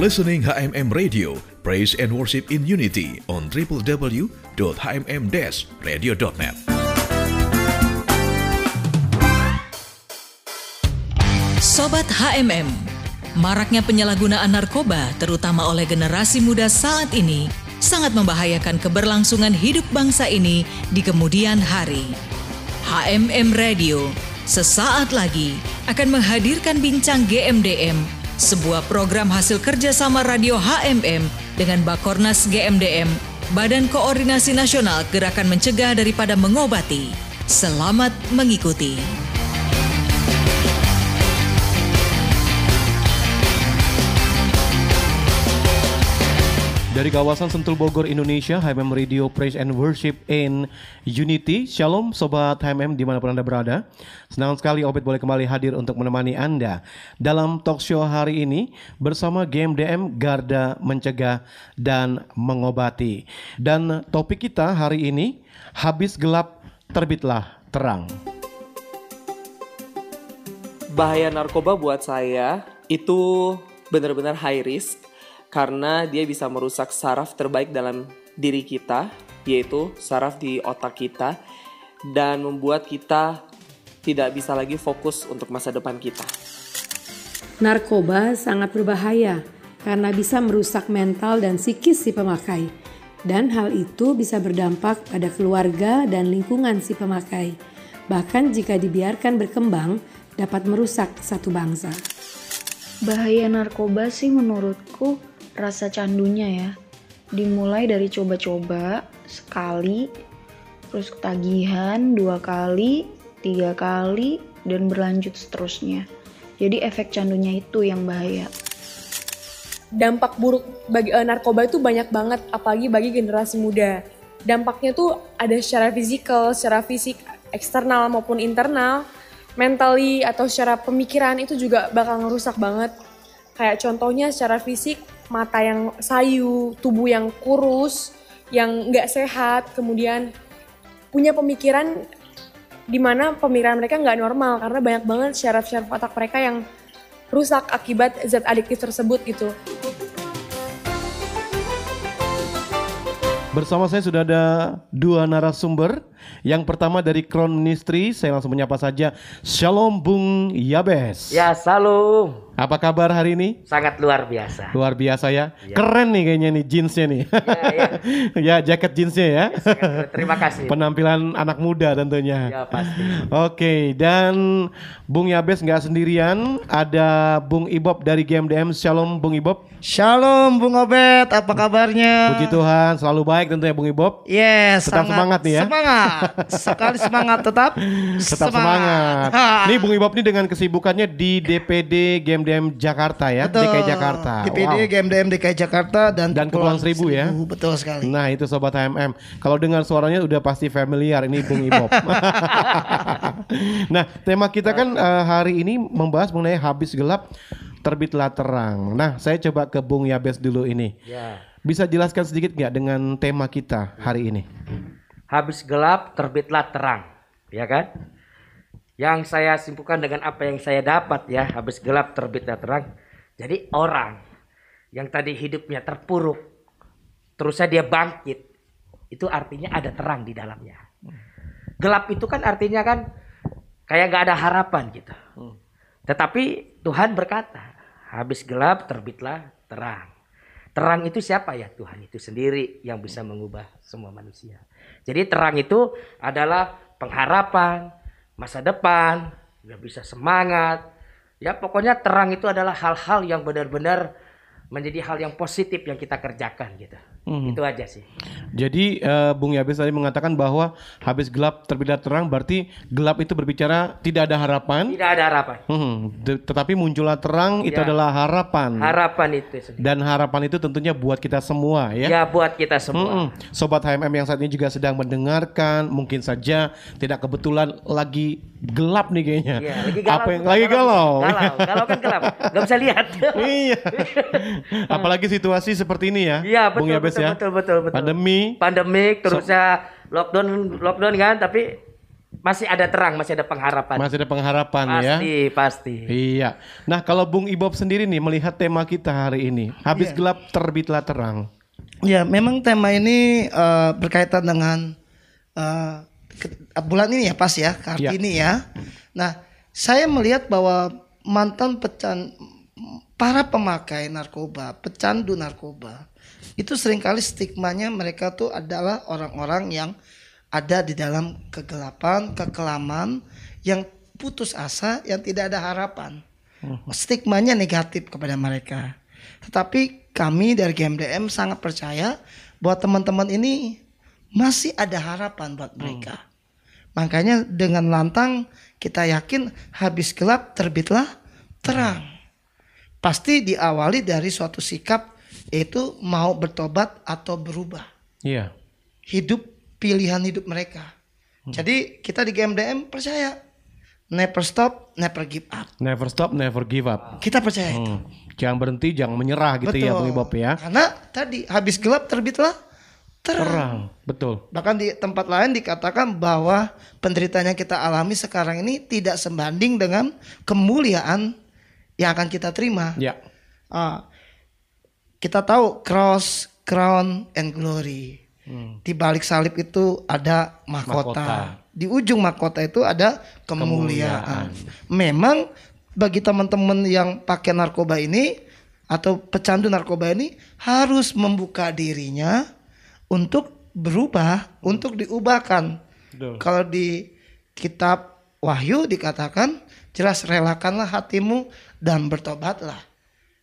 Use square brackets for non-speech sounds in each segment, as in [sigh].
listening HMM Radio, Praise and Worship in Unity on www.hmm-radio.net. Sobat HMM, maraknya penyalahgunaan narkoba terutama oleh generasi muda saat ini sangat membahayakan keberlangsungan hidup bangsa ini di kemudian hari. HMM Radio sesaat lagi akan menghadirkan Bincang GMDM, sebuah program hasil kerjasama Radio HMM dengan Bakornas GMDM, Badan Koordinasi Nasional Gerakan Mencegah Daripada Mengobati. Selamat mengikuti. Dari kawasan Sentul Bogor, Indonesia, HMM Radio Praise and Worship in Unity. Shalom Sobat HMM di mana pun Anda berada. Senang sekali Obed boleh kembali hadir untuk menemani Anda dalam talk show hari ini bersama GMDM Garda Mencegah dan Mengobati. Dan topik kita hari ini, habis gelap terbitlah terang. Bahaya narkoba buat saya itu benar-benar high risk karena dia bisa merusak saraf terbaik dalam diri kita, yaitu saraf di otak kita, dan membuat kita tidak bisa lagi fokus untuk masa depan kita. Narkoba sangat berbahaya karena bisa merusak mental dan psikis si pemakai, dan hal itu bisa berdampak pada keluarga dan lingkungan si pemakai. Bahkan jika dibiarkan berkembang, dapat merusak satu bangsa. Bahaya narkoba sih menurutku rasa candunya ya. Dimulai dari coba-coba sekali, terus ketagihan dua kali, tiga kali, dan berlanjut seterusnya. Jadi efek candunya itu yang bahaya. Dampak buruk bagi uh, narkoba itu banyak banget, apalagi bagi generasi muda. Dampaknya tuh ada secara fisikal, secara fisik, eksternal maupun internal, mentally atau secara pemikiran itu juga bakal ngerusak banget. Kayak contohnya secara fisik, mata yang sayu, tubuh yang kurus, yang nggak sehat, kemudian punya pemikiran di mana pemikiran mereka nggak normal karena banyak banget syaraf-syaraf otak mereka yang rusak akibat zat adiktif tersebut gitu. Bersama saya sudah ada dua narasumber. Yang pertama dari Crown Ministry, saya langsung menyapa saja. Shalom Bung Yabes. Ya, salam. Apa kabar hari ini? Sangat luar biasa. Luar biasa ya. ya. Keren nih kayaknya nih jeansnya nih. Ya, ya. [laughs] ya jaket jeansnya ya. ya terima kasih. Penampilan anak muda tentunya. Ya pasti. Oke, dan Bung Yabes nggak sendirian, ada Bung Ibob dari GMDM. Shalom Bung Ibob. Shalom Bung Obet, apa kabarnya? Puji Tuhan, selalu baik tentunya Bung Ibob. Yes, tetap sangat, semangat nih ya. Semangat. Sekali semangat tetap. [laughs] Tetap semangat. semangat. [laughs] nih Bung Ibob nih dengan kesibukannya di DPD GMDM Jakarta ya, Betul. DKI Jakarta. DPD wow. GMDM DKI Jakarta dan dan Kepulauan Seribu, Seribu ya. Betul sekali. Nah, itu sobat HMM. Kalau dengar suaranya udah pasti familiar ini Bung Ibob. [laughs] [laughs] nah, tema kita kan uh, hari ini membahas mengenai habis gelap terbitlah terang. Nah, saya coba ke Bung Yabes dulu ini. Ya. Bisa jelaskan sedikit nggak dengan tema kita hari ini? Habis gelap terbitlah terang, ya kan? Yang saya simpulkan dengan apa yang saya dapat ya, habis gelap terbitlah terang. Jadi orang yang tadi hidupnya terpuruk, terusnya dia bangkit, itu artinya ada terang di dalamnya. Gelap itu kan artinya kan kayak nggak ada harapan gitu. Tetapi Tuhan berkata, habis gelap terbitlah terang. Terang itu siapa ya? Tuhan itu sendiri yang bisa mengubah semua manusia. Jadi terang itu adalah pengharapan, masa depan, yang bisa semangat. Ya pokoknya terang itu adalah hal-hal yang benar-benar menjadi hal yang positif yang kita kerjakan gitu. Hmm. Itu aja sih. Jadi uh, Bung Yabes tadi mengatakan bahwa habis gelap terbitlah terang berarti gelap itu berbicara tidak ada harapan. Tidak ada harapan. Hmm. Tetapi muncullah terang ya. itu adalah harapan. Harapan itu. Sendiri. Dan harapan itu tentunya buat kita semua ya. Ya buat kita semua. Hmm. Sobat HMM yang saat ini juga sedang mendengarkan mungkin saja tidak kebetulan lagi gelap nih kayaknya. Iya, lagi galau. Apa yang lagi galau? Galau, galau kan gelap. Gak bisa lihat. [laughs] iya. [laughs] Apalagi situasi seperti ini ya. Iya, betul. Bung Yabes betul, ya. Betul, betul, betul. Pandemi. Pandemik terusnya so, lockdown lockdown kan tapi masih ada terang, masih ada pengharapan. Masih ada pengharapan ya. pasti, pasti. Iya. Nah, kalau Bung Ibob sendiri nih melihat tema kita hari ini, habis Iya. gelap terbitlah terang. Ya, memang tema ini eh, berkaitan dengan ke- bulan ini ya pas ya, Kartini ya. Nah, saya melihat bahwa mantan pecan para pemakai narkoba, pecandu narkoba, itu sering kali stigmanya mereka tuh adalah orang-orang yang ada di dalam kegelapan, kekelaman, yang putus asa, yang tidak ada harapan. Stigmanya negatif kepada mereka. Tetapi kami dari GMDM sangat percaya bahwa teman-teman ini masih ada harapan buat mereka. Makanya dengan lantang kita yakin habis gelap terbitlah terang. Pasti diawali dari suatu sikap yaitu mau bertobat atau berubah. Iya. Hidup pilihan hidup mereka. Jadi kita di GMDM percaya never stop, never give up. Never stop, never give up. Kita percaya itu. Hmm. Jangan berhenti, jangan menyerah gitu ya Bung Ibob ya. Karena tadi habis gelap terbitlah terang. Terang, betul. Bahkan di tempat lain dikatakan bahwa penderitaan yang kita alami sekarang ini tidak sebanding dengan kemuliaan yang akan kita terima. Ya. Ah, kita tahu cross, crown, and glory. Di balik salib itu ada mahkota. Mahkota. Di ujung mahkota itu ada kemuliaan. Memang bagi teman-teman yang pakai narkoba ini atau pecandu narkoba ini harus membuka dirinya untuk berubah, untuk diubahkan. Kalau di kitab Wahyu dikatakan jelas relakanlah hatimu dan bertobatlah.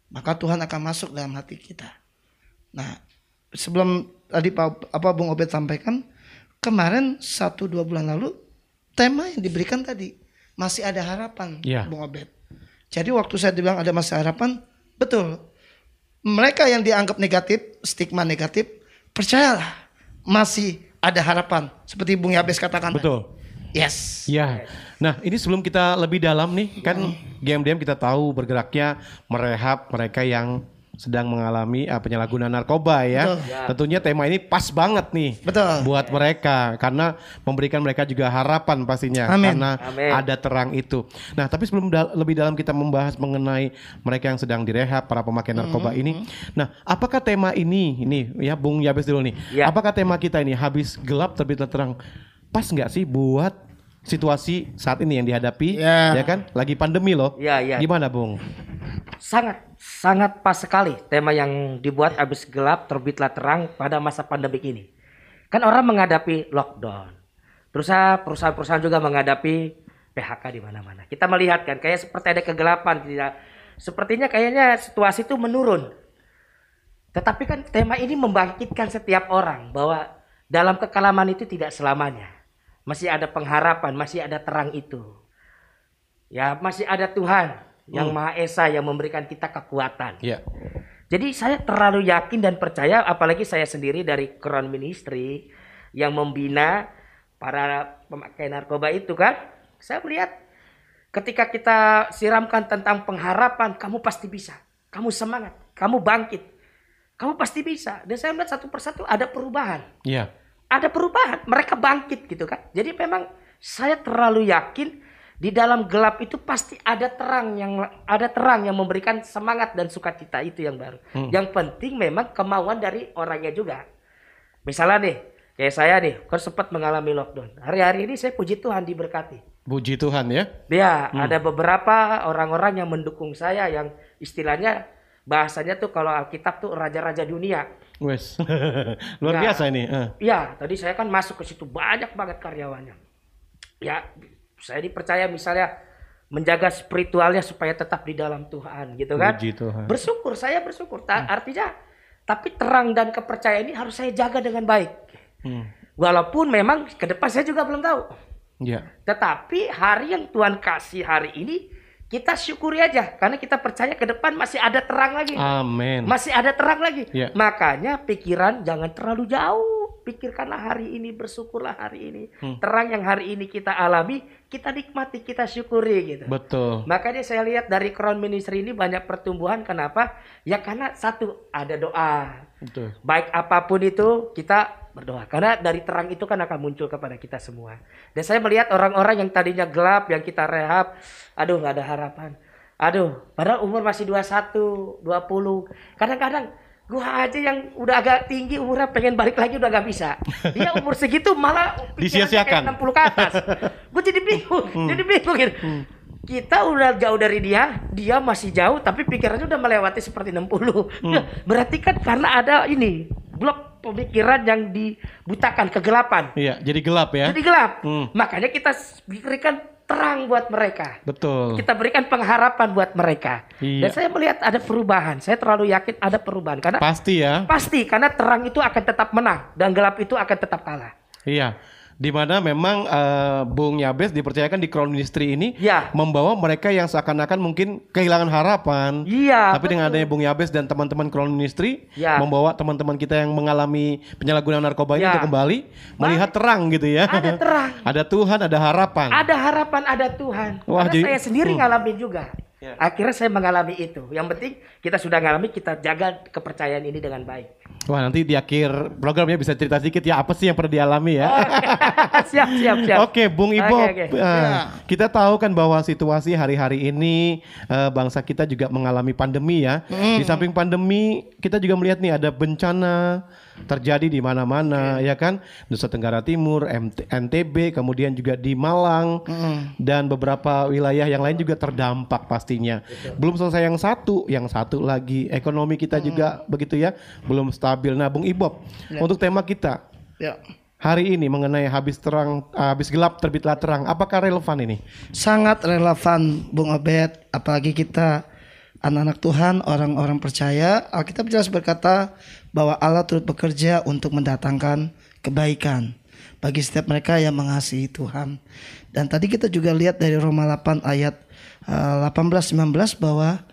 Maka Tuhan akan masuk dalam hati kita. Nah, sebelum tadi Pak apa Bung Obed sampaikan, kemarin satu dua bulan lalu tema yang diberikan tadi masih ada harapan, Iya. Bung Obed. Jadi waktu saya bilang ada masih harapan, betul. Mereka yang dianggap negatif, stigma negatif, percayalah masih ada harapan. Seperti Bung Yabes katakan. tadi. Betul. Yes. Ya. Nah, ini sebelum kita lebih dalam nih, kan GMDM kita tahu bergeraknya merehab mereka yang sedang mengalami uh, penyalahgunaan narkoba ya. Betul. Tentunya tema ini pas banget nih Betul. buat mereka karena memberikan mereka juga harapan pastinya Amin. karena Amin. ada terang itu. Nah, tapi sebelum dal- lebih dalam kita membahas mengenai mereka yang sedang direhab para pemakai narkoba ini. Nah, apakah tema ini ini ya Bung Yabes dulu nih. Ya. Apakah tema kita ini habis gelap terbitlah terang pas nggak sih buat situasi saat ini yang dihadapi Ya. ya kan lagi pandemi loh. Ya, ya. Gimana, Bung? Sangat sangat pas sekali tema yang dibuat habis gelap terbitlah terang pada masa pandemik ini. Kan orang menghadapi lockdown. Terus ah, perusahaan-perusahaan juga menghadapi PHK di mana-mana. Kita melihat kan kayak seperti ada kegelapan tidak sepertinya kayaknya situasi itu menurun. Tetapi kan tema ini membangkitkan setiap orang bahwa dalam kekelaman itu tidak selamanya. Masih ada pengharapan, masih ada terang itu. Ya, masih ada Tuhan yang Maha Esa yang memberikan kita kekuatan. Ya. Jadi saya terlalu yakin dan percaya apalagi saya sendiri dari Crown Ministry yang membina para pemakai narkoba itu kan. Saya melihat ketika kita siramkan tentang pengharapan, kamu pasti bisa. Kamu semangat, kamu bangkit. Kamu pasti bisa. Dan saya melihat satu persatu ada perubahan Iya. Ada perubahan, mereka bangkit gitu kan. Jadi memang saya terlalu yakin di dalam gelap itu pasti ada terang yang ada terang yang memberikan semangat dan sukacita itu yang baru. Yang penting memang kemauan dari orangnya juga. Misalnya nih, kayak saya nih, kan sempat mengalami lockdown. Hari-hari ini saya puji Tuhan diberkati. Puji Tuhan ya. Ya, ada beberapa orang-orang yang mendukung saya yang istilahnya bahasanya tuh kalau Alkitab tuh raja-raja dunia. Wes. [laughs] Luar Nah. biasa ini. eh. Ya, tadi saya kan masuk ke situ banyak banget karyawannya. Ya, saya dipercaya misalnya menjaga spiritualnya supaya tetap di dalam Tuhan, gitu kan? Puji Tuhan. Bersyukur, saya bersyukur. Ta- Artinya, tapi terang dan kepercayaan ini harus saya jaga dengan baik. Hmm. Walaupun memang ke depan saya juga belum tahu. Ya. Tetapi hari yang Tuhan kasih hari ini, kita syukuri aja. Karena kita percaya ke depan masih ada terang lagi. Amin. Masih ada terang lagi. Ya. Makanya pikiran jangan terlalu jauh. Pikirkanlah hari ini, bersyukurlah hari ini. Hmm. Terang yang hari ini kita alami, kita nikmati, kita syukuri gitu. Betul. Makanya saya lihat dari Crown Ministry ini banyak pertumbuhan. Kenapa? Ya karena satu, ada doa. Betul. Baik apa pun itu, kita berdoa. Karena dari terang itu kan akan muncul kepada kita semua. Dan saya melihat orang-orang yang tadinya gelap, yang kita rehab, aduh nggak ada harapan. Aduh, padahal umur masih 21, 20. Kadang-kadang gua aja yang udah agak tinggi umurnya pengen balik lagi udah gak bisa. Dia umur segitu malah Disia-siakan. kayak 60 ke atas. Gue jadi bingung, jadi bingung gitu. Kita udah jauh dari dia, dia masih jauh tapi pikirannya udah melewati seperti 60. Ya, Berarti kan karena ada ini blok pemikiran yang dibutakan kegelapan. Iya, jadi gelap ya. Jadi gelap. Hmm. Makanya kita berikan terang buat mereka. Betul. Kita berikan pengharapan buat mereka. Iya. Dan saya melihat ada perubahan. Saya terlalu yakin ada perubahan karena Pasti ya. pasti karena terang itu akan tetap menang dan gelap itu akan tetap kalah. Iya. Di mana memang eh, Bung Yabes dipercayakan di Crown Ministry ini Ya. membawa mereka yang seakan-akan mungkin kehilangan harapan. Iya. Tapi dengan adanya Bung Yabes dan teman-teman Crown Ministry Ya. membawa teman-teman kita yang mengalami penyalahgunaan narkoba ini Ya. untuk kembali melihat terang gitu ya. Ada terang. [laughs] ada Tuhan, ada harapan. Ada harapan, ada Tuhan. Wah, Karena jadi- saya sendiri Hmm. ngalamin juga. Akhirnya saya mengalami itu. Yang penting kita sudah ngalami, kita jaga kepercayaan ini dengan baik. Wah nanti di akhir programnya bisa cerita sedikit ya apa sih yang pernah dialami ya. [laughs] siap, siap, siap. Oke, Bung Ibo, Oke, oke. eh, kita tahu kan bahwa situasi hari-hari ini eh, bangsa kita juga mengalami pandemi ya. Di samping pandemi, kita juga melihat nih ada bencana terjadi di mana-mana ya kan, Nusa Tenggara Timur, MT NTB, kemudian juga di Malang dan beberapa wilayah yang lain juga terdampak pastinya. Belum selesai yang satu, yang satu lagi. Ekonomi kita juga begitu ya, belum stabil. Nah, Bung Ibob, untuk tema kita Ya. hari ini mengenai habis terang habis gelap terbitlah terang apakah relevan ini? Sangat relevan Bung Obed apalagi kita anak-anak Tuhan orang-orang percaya Alkitab jelas berkata bahwa Allah turut bekerja untuk mendatangkan kebaikan bagi setiap mereka yang mengasihi Tuhan. Dan tadi kita juga lihat dari Roma 8 ayat 18-19 bahwa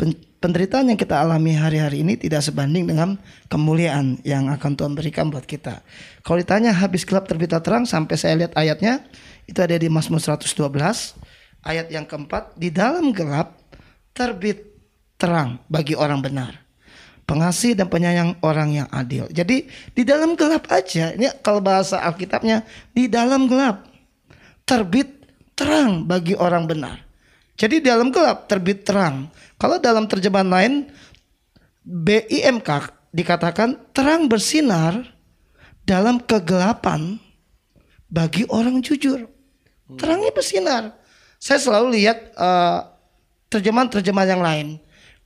pen- penderitaan yang kita alami hari-hari ini tidak sebanding dengan kemuliaan yang akan Tuhan berikan buat kita. Kalau ditanya habis gelap terbitlah terang sampai saya lihat ayatnya itu ada di Mazmur 112 ayat yang keempat di dalam gelap terbit terang bagi orang benar. Pengasih dan penyayang orang yang adil. Jadi di dalam gelap aja ini kalau bahasa Alkitabnya di dalam gelap terbit terang bagi orang benar. Jadi di dalam gelap terbit terang. Kalau dalam terjemahan lain BIMK dikatakan terang bersinar dalam kegelapan bagi orang jujur. Terangnya bersinar. Saya selalu lihat eh, terjemahan-terjemahan yang lain.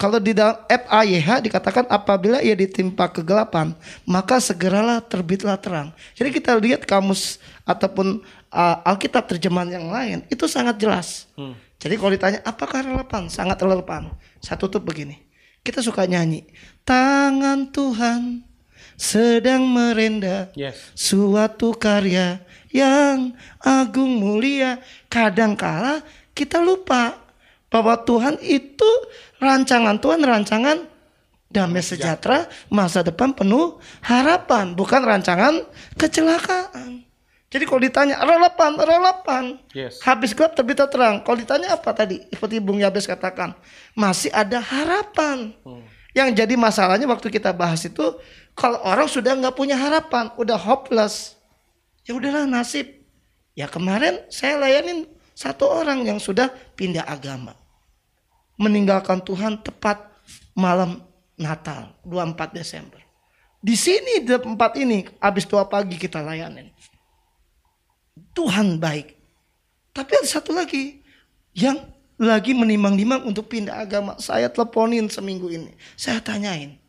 Kalau di dalam FAYH dikatakan apabila ia ditimpa kegelapan, maka segeralah terbitlah terang. Jadi kita lihat kamus ataupun eh, Alkitab terjemahan yang lain itu sangat jelas. Jadi kalau ditanya apakah relevan? Sangat relevan. Saya tutup begini. Kita suka nyanyi. Tangan Tuhan sedang merenda Yes. suatu karya yang agung mulia. Kadangkala kita lupa bahwa Tuhan itu rancangan Tuhan rancangan damai sejahtera masa depan penuh harapan bukan rancangan kecelakaan. Jadi kalau ditanya relevan, relevan. Yes. Habis gelap terbit terang. Kalau ditanya apa tadi? Seperti Bung Yabes katakan, masih ada harapan. Yang jadi masalahnya waktu kita bahas itu, kalau orang sudah nggak punya harapan, udah hopeless, ya udahlah nasib. Ya kemarin saya layanin satu orang yang sudah pindah agama, meninggalkan Tuhan tepat malam Natal 24 Desember. Di sini di tempat ini habis doa pagi kita layanin. Tuhan baik. Tapi ada satu lagi yang lagi menimang-nimang untuk pindah agama. Saya teleponin seminggu ini. Saya tanyain.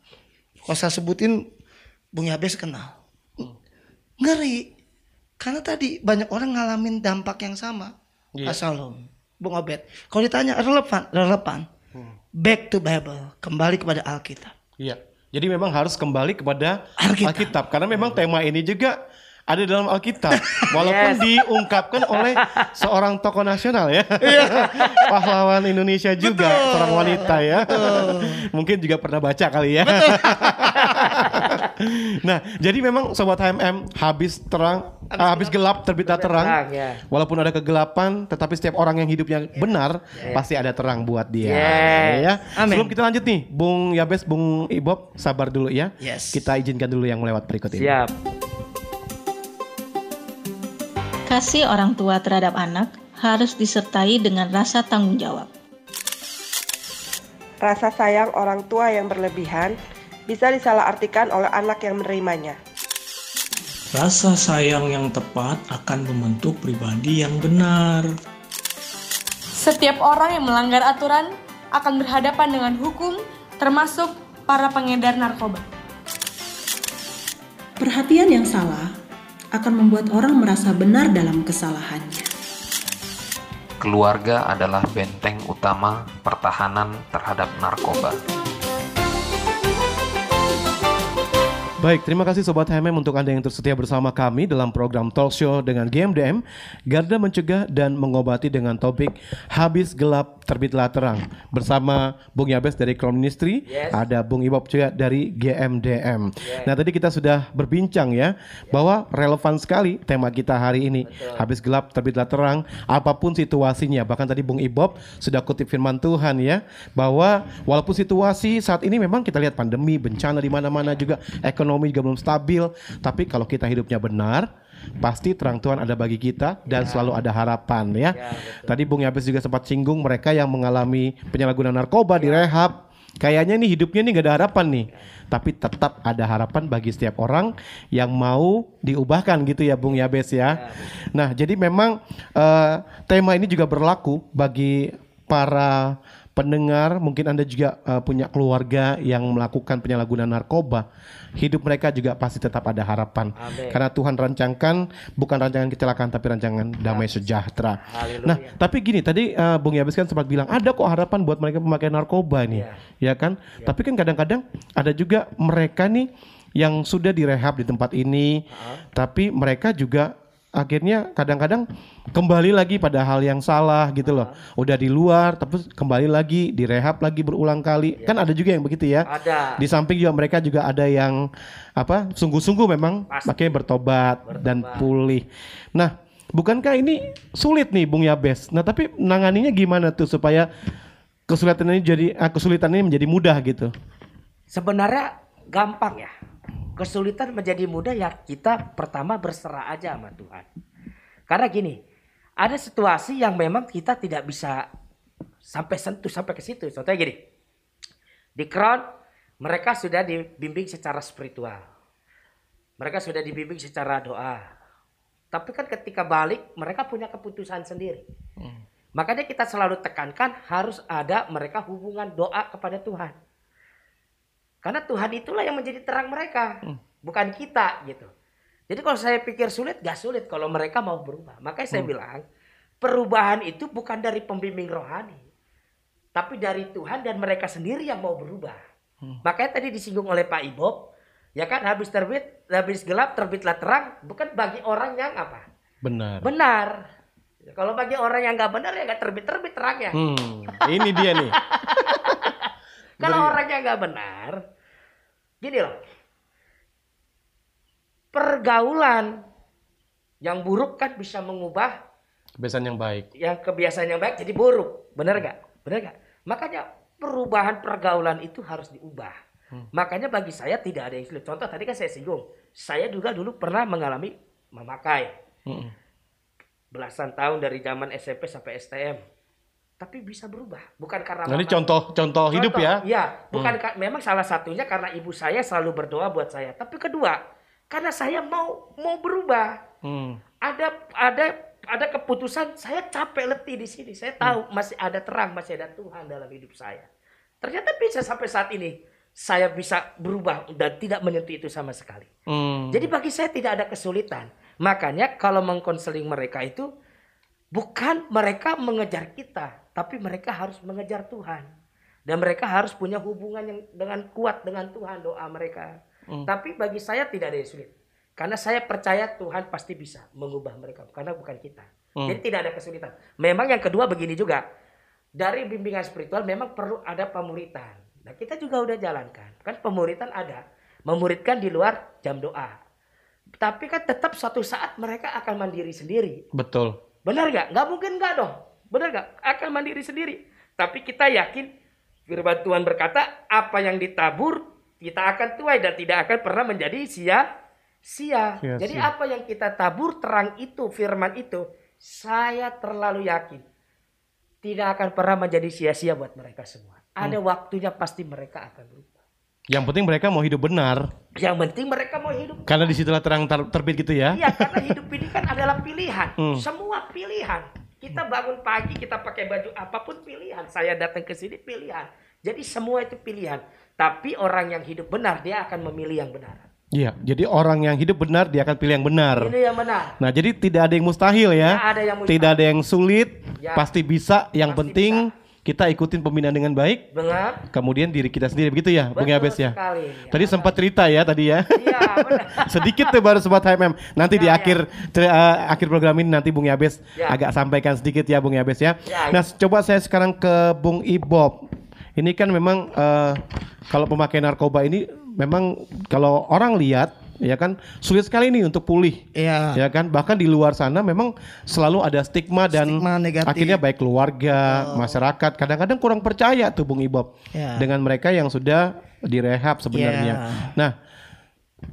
Kalau saya sebutin Bung Yabes kenal. Ngeri. Karena tadi banyak orang ngalamin dampak yang sama. Iya. Asalom. Bung Obed. Kalau ditanya relevan, relevan. Back to Bible. Kembali kepada Alkitab. Iya. Jadi memang harus kembali kepada Alkitab. Alkitab, karena memang tema ini juga ada dalam Alkitab walaupun Yes. diungkapkan oleh seorang tokoh nasional ya. Pahlawan Indonesia juga, seorang wanita ya. Mungkin juga pernah baca kali ya. [laughs] nah, jadi memang sobat HMM habis terang ah, habis gelap terbitlah terang. terang, ya. Walaupun ada kegelapan, tetapi setiap orang yang hidupnya benar pasti ada terang buat dia. Yes. Ya. Amin. Sebelum kita lanjut nih, Bung Yabes, Bung Ibob, sabar dulu ya. Yes. Kita izinkan dulu yang melewat berikut ini. Siap. Kasih orang tua terhadap anak harus disertai dengan rasa tanggung jawab. Rasa sayang orang tua yang berlebihan bisa disalahartikan oleh anak yang menerimanya. Rasa sayang yang tepat akan membentuk pribadi yang benar. Setiap orang yang melanggar aturan akan berhadapan dengan hukum, termasuk para pengedar narkoba. Perhatian yang salah akan membuat orang merasa benar dalam kesalahannya. Keluarga adalah benteng utama pertahanan terhadap narkoba. Baik, terima kasih Sobat HMM untuk Anda yang tersetia bersama kami dalam program Talk Show dengan GMDM, Garda Mencegah dan Mengobati dengan topik Habis Gelap Terbitlah Terang bersama Bung Yabes dari Crown Ministry, yes. ada Bung Ibob juga dari GMDM. Yes. Nah, tadi kita sudah berbincang ya yes. bahwa relevan sekali tema kita hari ini. Betul. Habis gelap terbitlah terang, apa pun situasinya. Bahkan tadi Bung Ibob sudah kutip firman Tuhan ya, bahwa walaupun situasi saat ini memang kita lihat pandemi, bencana di mana-mana juga ekonomi ekonomi juga belum stabil. Tapi kalau kita hidupnya benar, pasti terang Tuhan ada bagi kita dan ya. selalu ada harapan ya. ya Tadi Bung Yabes juga sempat singgung mereka yang mengalami penyalahgunaan narkoba ya. di rehab. Kayaknya nih hidupnya nih gak ada harapan nih. Tapi tetap ada harapan bagi setiap orang yang mau diubahkan gitu ya Bung Yabes ya. ya nah jadi memang uh, tema ini juga berlaku bagi para pendengar, mungkin Anda juga uh, punya keluarga yang melakukan penyalahgunaan narkoba, hidup mereka juga pasti tetap ada harapan. Amen. Karena Tuhan rancangkan bukan rancangan kecelakaan tapi rancangan damai sejahtera. Haleluya. Nah, tapi gini tadi uh, Bung Yabes kan sempat bilang ada kok harapan buat mereka memakai narkoba nih, yeah. ya kan? Yeah. Tapi kan kadang-kadang ada juga mereka nih yang sudah direhab di tempat ini, uh -huh. tapi mereka juga akhirnya kadang-kadang kembali lagi pada hal yang salah gitu loh. Udah di luar tapi kembali lagi direhab lagi berulang kali. Ya. Kan ada juga yang begitu ya. Ada. Di samping juga mereka juga ada yang apa? sungguh-sungguh memang pakai bertobat, bertobat dan pulih. Nah, bukankah ini sulit nih Bung Yabes? Nah, tapi nanganinya gimana tuh supaya kesulitan ini jadi ah, kesulitan ini menjadi mudah gitu? Sebenarnya gampang ya kesulitan menjadi mudah ya kita pertama berserah aja sama Tuhan. Karena gini, ada situasi yang memang kita tidak bisa sampai sentuh sampai ke situ. Contohnya gini, di Crown mereka sudah dibimbing secara spiritual. Mereka sudah dibimbing secara doa. Tapi kan ketika balik mereka punya keputusan sendiri. Hmm. Makanya kita selalu tekankan harus ada mereka hubungan doa kepada Tuhan. Karena Tuhan itulah yang menjadi terang mereka, hmm. bukan kita gitu. Jadi kalau saya pikir sulit, gak sulit kalau mereka mau berubah. Makanya saya hmm. bilang, perubahan itu bukan dari pembimbing rohani. Tapi dari Tuhan dan mereka sendiri yang mau berubah. Hmm. Makanya tadi disinggung oleh Pak Ibob, ya kan habis terbit, habis gelap terbitlah terang, bukan bagi orang yang apa? Benar. Benar. Kalau bagi orang yang gak benar ya gak terbit-terbit terang ya. Hmm, ini dia nih. [laughs] Kalau orangnya gak benar, Gini loh. Pergaulan yang buruk kan bisa mengubah kebiasaan yang baik. Yang kebiasaan yang baik jadi buruk. Benar gak? Benar gak? Makanya perubahan pergaulan itu harus diubah. Hmm. Makanya bagi saya tidak ada yang sulit. Contoh tadi kan saya singgung. Saya juga dulu pernah mengalami memakai. Hmm. Belasan tahun dari zaman SMP sampai STM tapi bisa berubah. Bukan karena nah, ini contoh contoh hidup ya. ya bukan hmm. memang salah satunya karena ibu saya selalu berdoa buat saya. Tapi kedua karena saya mau mau berubah. Hmm. ada ada ada keputusan saya capek letih di sini. Saya tahu hmm. masih ada terang masih ada Tuhan dalam hidup saya. Ternyata bisa sampai saat ini saya bisa berubah dan tidak menyentuh itu sama sekali. Hmm. jadi bagi saya tidak ada kesulitan. Makanya kalau mengkonseling mereka itu bukan mereka mengejar kita tapi mereka harus mengejar Tuhan dan mereka harus punya hubungan yang dengan kuat dengan Tuhan doa mereka. Hmm. Tapi bagi saya tidak ada yang sulit. Karena saya percaya Tuhan pasti bisa mengubah mereka karena bukan kita. Hmm. Jadi tidak ada kesulitan. Memang yang kedua begini juga. Dari bimbingan spiritual memang perlu ada pemuritan. Nah, kita juga udah jalankan. Kan pemuritan ada. Memuridkan di luar jam doa. Tapi kan tetap suatu saat mereka akan mandiri sendiri. Betul. Benar nggak? Nggak mungkin nggak dong. Benar gak? Akan mandiri sendiri. Tapi kita yakin firman Tuhan berkata apa yang ditabur kita akan tuai dan tidak akan pernah menjadi sia sia. Sia-sia. Jadi apa yang kita tabur terang itu, firman itu, saya terlalu yakin tidak akan pernah menjadi sia-sia buat mereka semua. Ada Hmm. waktunya pasti mereka akan berubah. Yang penting mereka mau hidup benar. Yang penting mereka mau hidup. Karena di situlah terang ter- terbit gitu ya. Iya, karena hidup ini kan adalah pilihan. Hmm. Semua pilihan. Kita bangun pagi, kita pakai baju apa pun pilihan. Saya datang ke sini pilihan. Jadi semua itu pilihan. Tapi orang yang hidup benar, dia akan memilih yang benar. Iya, jadi orang yang hidup benar dia akan pilih yang benar. Ini yang benar. Nah, jadi tidak ada yang mustahil ya. Tidak ada yang mustahil. Tidak ada yang sulit, Ya. pasti bisa. Yang penting kita ikutin pembinaan dengan baik. Benar. Kemudian diri kita sendiri begitu ya, Bung Yabes ya. sekali. Tadi sempat cerita ya tadi ya. Iya, [laughs] Sedikit tuh baru sobat HMM. Nanti di akhir cer- eh, akhir program ini nanti Bung Yabes Ya. agak sampaikan sedikit ya Bung Yabes ya. Ya, Nah, coba saya sekarang ke Bung Ibob. Ini kan memang eh, kalau pemakai narkoba ini memang kalau orang lihat ya kan sulit sekali nih untuk pulih. Iya. Ya kan bahkan di luar sana memang selalu ada stigma dan Stigma negatif. akhirnya baik keluarga, masyarakat kadang-kadang kurang percaya tuh Bung Ibob Ya. dengan mereka yang sudah direhab sebenarnya. Ya. Nah,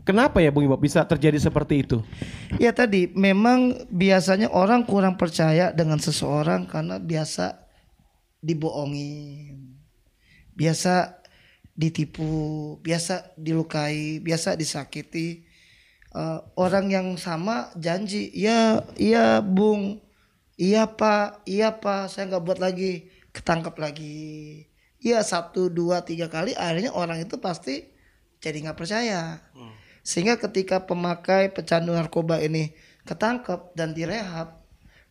kenapa ya Bung Ibob bisa terjadi seperti itu? Ya tadi memang biasanya orang kurang percaya dengan seseorang karena biasa dibohongi, biasa ditipu, biasa dilukai, biasa disakiti. Eh, orang yang sama janji, ya iya bung, iya pak, iya pak, saya nggak buat lagi, ketangkap lagi. Iya satu dua tiga kali, akhirnya orang itu pasti jadi nggak percaya. Sehingga ketika pemakai pecandu narkoba ini ketangkep dan direhab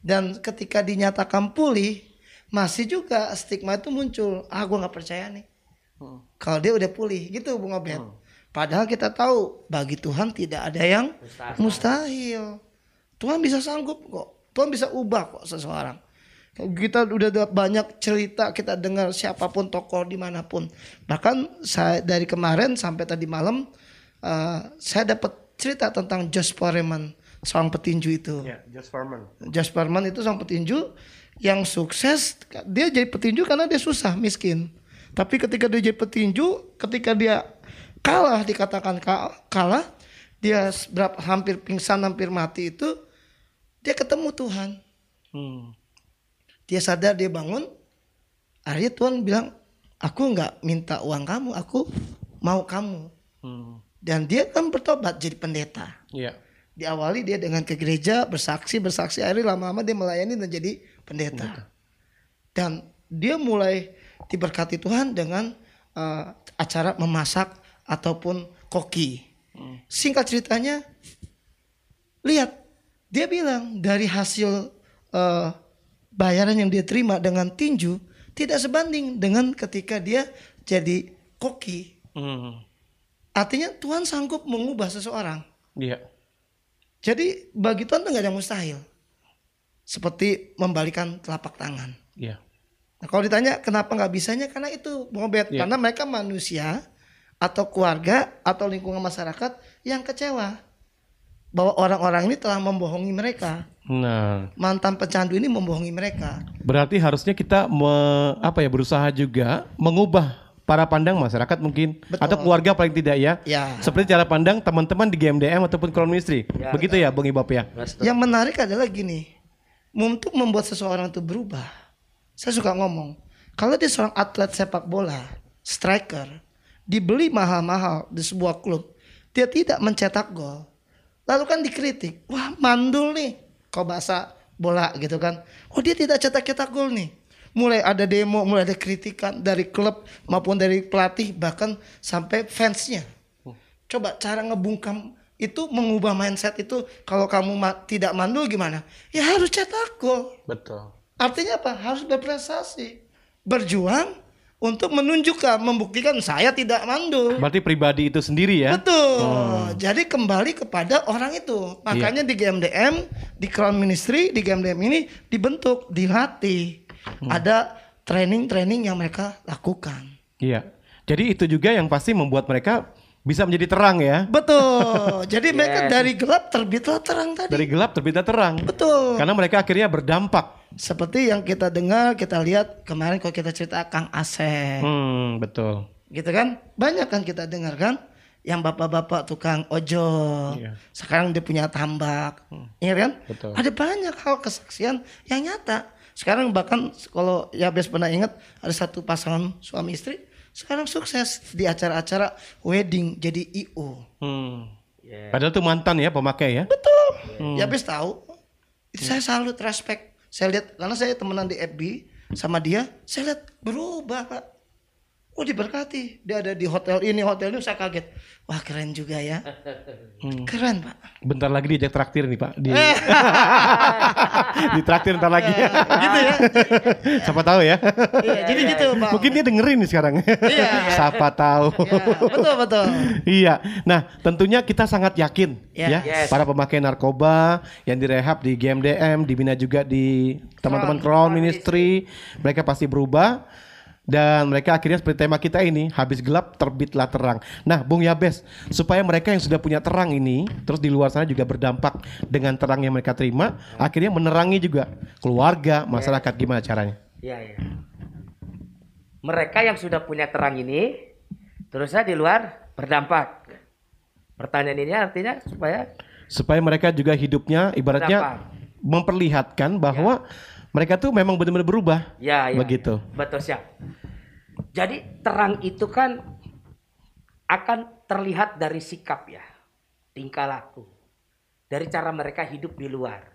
dan ketika dinyatakan pulih masih juga stigma itu muncul. Ah gue nggak percaya nih. Kalau dia udah pulih gitu Bung Obed. Padahal kita tahu bagi Tuhan tidak ada yang mustahil. Tuhan bisa sanggup kok. Tuhan bisa ubah kok seseorang. Kita udah banyak cerita kita dengar siapa pun tokoh di mana pun. Bahkan saya dari kemarin sampai tadi malam eh, saya dapat cerita tentang Josh Foreman seorang petinju itu. Ya, Just Farman. Josh Foreman itu seorang petinju yang sukses. Dia jadi petinju karena dia susah, miskin. Tapi ketika dia jadi petinju, ketika dia kalah dikatakan ka- kalah, dia berapa hampir pingsan, hampir mati itu, dia ketemu Tuhan. Hmm. Dia sadar, dia bangun. Akhirnya Tuhan bilang, aku nggak minta uang kamu, aku mau kamu. Hmm. Dan dia kan bertobat jadi pendeta. Iya. Diawali dia dengan ke gereja bersaksi bersaksi akhirnya lama-lama dia melayani dan jadi pendeta. Dan dia mulai diberkati Tuhan dengan eh, acara memasak ataupun koki. Singkat ceritanya, lihat dia bilang dari hasil eh, bayaran yang dia terima dengan tinju tidak sebanding dengan ketika dia jadi koki. Hmm. Artinya Tuhan sanggup mengubah seseorang. Iya. Jadi bagi Tuhan itu nggak ada yang mustahil. Seperti membalikan telapak tangan. Iya. Nah, kalau ditanya kenapa nggak bisanya karena itu Bung Obed. Iya. karena mereka manusia atau keluarga atau lingkungan masyarakat yang kecewa bahwa orang-orang ini telah membohongi mereka. Nah, Mantan pecandu ini membohongi mereka. berarti harusnya kita me- apa ya berusaha juga mengubah para pandang masyarakat mungkin atau keluarga paling tidak ya. Ya. Seperti cara pandang teman-teman di GMDM ataupun Crown Ministry. Ya. Begitu ya Bung Ibob ya. Yang menarik adalah gini, untuk membuat seseorang itu berubah, saya suka ngomong, kalau dia seorang atlet sepak bola, striker, dibeli mahal-mahal di sebuah klub, dia tidak mencetak gol, lalu kan dikritik, wah mandul nih, kalau bahasa bola gitu kan, oh dia tidak cetak-cetak gol nih. Mulai ada demo, mulai ada kritikan dari klub maupun dari pelatih bahkan sampai fansnya. Coba cara ngebungkam itu mengubah mindset itu kalau kamu ma- tidak mandul gimana? Ya harus cetak gol. Betul. Artinya apa? Harus berprestasi. Berjuang untuk menunjukkan, membuktikan saya tidak mandul. Berarti pribadi itu sendiri ya. Betul. Jadi kembali kepada orang itu. Makanya di GMDM, di Crown Ministry, di GMDM ini dibentuk, dilatih. Ada training-training yang mereka lakukan. Iya. Jadi itu juga yang pasti membuat mereka bisa menjadi terang ya. Betul. [laughs] Jadi mereka Yes. dari gelap terbitlah terang tadi. Dari gelap terbitlah terang. Betul. Karena mereka akhirnya berdampak. Seperti yang kita dengar, kita lihat kemarin kalau kita cerita Kang Asep. Hmm, betul. Gitu kan? Banyak kan kita dengar kan? yang bapak-bapak tukang ojol. Iya. Sekarang dia punya tambak. Iya kan? Betul. Ada banyak hal kesaksian yang nyata. Sekarang bahkan kalau ya biasa pernah ingat ada satu pasangan suami istri sekarang sukses di acara-acara wedding jadi IO. Hmm. Padahal tuh mantan ya pemakai ya. Betul. Hmm. Ya habis tahu. Itu saya salut respect. Saya lihat karena saya temenan di FB sama dia, saya lihat berubah, Pak. Oh diberkati. Dia ada di hotel ini, hotel ini saya kaget. Wah keren juga ya. Hmm. Keren Pak. Bentar lagi diajak traktir nih Pak. Di, [laughs] di traktir ntar lagi. gitu ya. Siapa tahu ya. Iya, jadi gitu Pak. Mungkin dia dengerin nih sekarang. Iya. [laughs] Siapa tahu. betul betul. iya. Nah, tentunya kita sangat yakin Ya. ya Yes. para pemakai narkoba yang direhab di GMDM, dibina juga di teman-teman Crown Ministry, mereka pasti berubah dan mereka akhirnya seperti tema kita ini habis gelap terbitlah terang. Nah, Bung Yabes, supaya mereka yang sudah punya terang ini terus di luar sana juga berdampak dengan terang yang mereka terima, akhirnya menerangi juga keluarga, masyarakat gimana caranya? Iya, iya. Mereka yang sudah punya terang ini terusnya di luar berdampak. Pertanyaan ini artinya supaya supaya mereka juga hidupnya ibaratnya memperlihatkan bahwa mereka tuh memang benar-benar berubah. Ya, ya. Begitu. Betul siap. Jadi terang itu kan akan terlihat dari sikap ya, tingkah laku, dari cara mereka hidup di luar.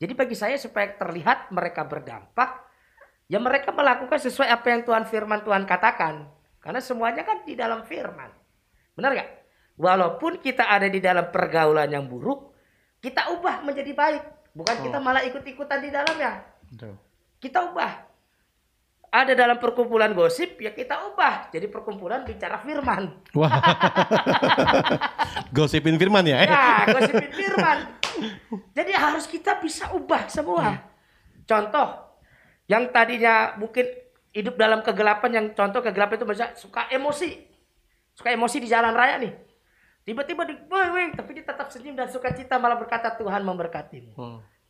Jadi bagi saya supaya terlihat mereka berdampak, ya mereka melakukan sesuai apa yang Tuhan Firman Tuhan katakan. Karena semuanya kan di dalam Firman. Benar gak? Walaupun kita ada di dalam pergaulan yang buruk, kita ubah menjadi baik. Bukan kita malah ikut-ikutan di dalamnya. Kita ubah. Ada dalam perkumpulan gosip, ya kita ubah. Jadi perkumpulan bicara firman. Wah. [laughs] Gosipin firman ya. Nah, gosipin firman. Jadi harus kita bisa ubah semua. Contoh, yang tadinya mungkin hidup dalam kegelapan, yang contoh kegelapan itu misalnya suka emosi. Suka emosi di jalan raya nih. Tiba-tiba di weng, tapi dia tetap senyum dan sukacita malah berkata Tuhan memberkatimu.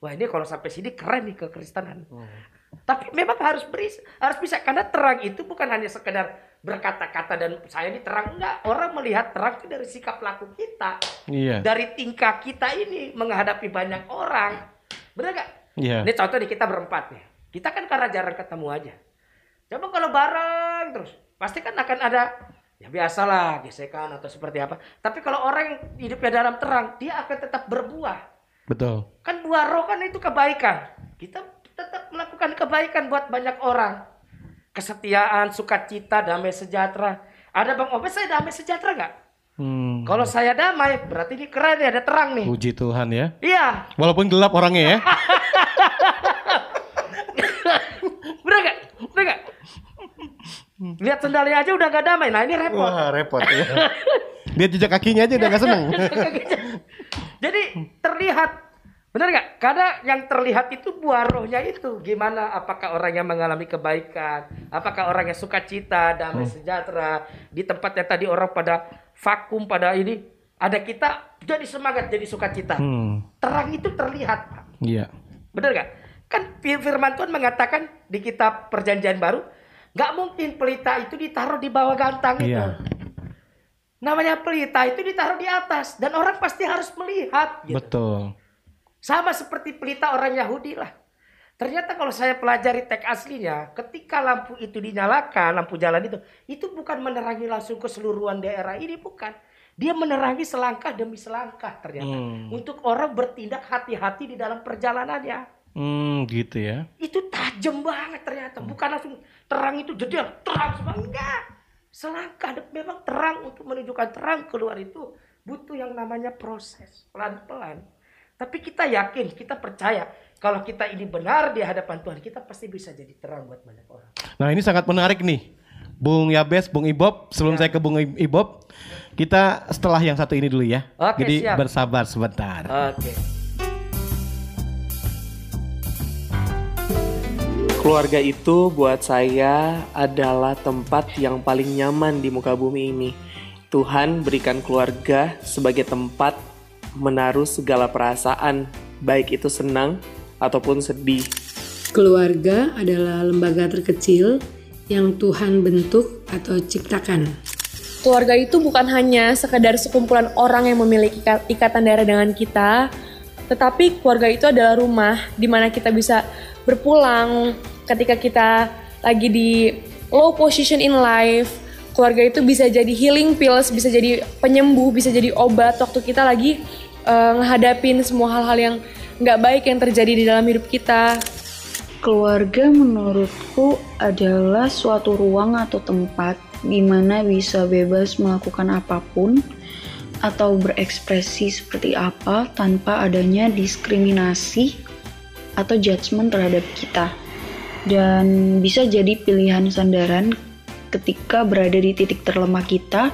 Wah ini kalau sampai sini keren nih kekristenan. Tapi memang harus beri, harus bisa karena terang itu bukan hanya sekedar berkata-kata dan saya ini terang enggak. Orang melihat terang itu dari sikap laku kita. Iya. Dari tingkah kita ini menghadapi banyak orang. Benar gak? Iya. Ini contoh nih kita berempat nih. Kita kan karena jarang ketemu aja. Coba kalau bareng terus, pasti kan akan ada ya biasalah gesekan atau seperti apa. Tapi kalau orang yang hidupnya dalam terang, dia akan tetap berbuah. Betul. Kan buah roh kan itu kebaikan. Kita tetap melakukan kebaikan buat banyak orang. Kesetiaan, sukacita, damai sejahtera. Ada Bang Obes saya damai sejahtera nggak? Hmm. Kalau saya damai, berarti ini keren ya, ada terang nih. Puji Tuhan ya. Iya, Walaupun gelap orangnya ya. [laughs] bener gak? Bener gak? Lihat sendalnya aja udah gak damai. Nah ini repot. Wah repot ya. Lihat jejak kakinya aja udah gak seneng. [laughs] Jadi terlihat Benar nggak? Karena yang terlihat itu buah rohnya itu. Gimana? Apakah orang yang mengalami kebaikan? Apakah orang yang sukacita, damai Hmm. sejahtera? Di tempat yang tadi orang pada vakum, pada ini. Ada kita jadi semangat, jadi sukacita. Hmm. Terang itu terlihat, Pak. Iya. Benar nggak? Kan firman Tuhan mengatakan di kitab perjanjian baru. nggak mungkin pelita itu ditaruh di bawah gantang itu. Namanya pelita itu ditaruh di atas. Dan orang pasti harus melihat. Gitu. Betul. Sama seperti pelita orang Yahudi lah. Ternyata kalau saya pelajari teks aslinya, ketika lampu itu dinyalakan, lampu jalan itu, itu bukan menerangi langsung keseluruhan daerah ini, bukan. Dia menerangi selangkah demi selangkah ternyata. Hmm. Untuk orang bertindak hati-hati di dalam perjalanannya. Hmm, gitu ya. Itu tajam banget ternyata. Bukan langsung terang itu jadi terang semua. Enggak. Selangkah memang terang untuk menunjukkan terang keluar itu butuh yang namanya proses. Pelan-pelan. Tapi kita yakin, kita percaya kalau kita ini benar di hadapan Tuhan, kita pasti bisa jadi terang buat banyak orang. Nah ini sangat menarik nih. Bung Yabes, Bung Ibob, sebelum Ya. saya ke Bung Ibob, kita setelah yang satu ini dulu ya. Oke, Jadi siap. bersabar sebentar. Oke. Keluarga itu buat saya adalah tempat yang paling nyaman di muka bumi ini. Tuhan berikan keluarga sebagai tempat menaruh segala perasaan, baik itu senang ataupun sedih. Keluarga adalah lembaga terkecil yang Tuhan bentuk atau ciptakan. keluarga itu bukan hanya sekedar sekumpulan orang yang memiliki ika- ikatan darah dengan kita, tetapi keluarga itu adalah rumah di mana kita bisa berpulang ketika kita lagi di low position in life. Keluarga itu bisa jadi healing pills, bisa jadi penyembuh, bisa jadi obat waktu kita lagi ngehadapin semua hal-hal yang nggak baik yang terjadi di dalam hidup kita. Keluarga menurutku adalah suatu ruang atau tempat di mana bisa bebas melakukan apa pun atau berekspresi seperti apa tanpa adanya diskriminasi atau judgement terhadap kita. Dan bisa jadi pilihan sandaran ketika berada di titik terlemah kita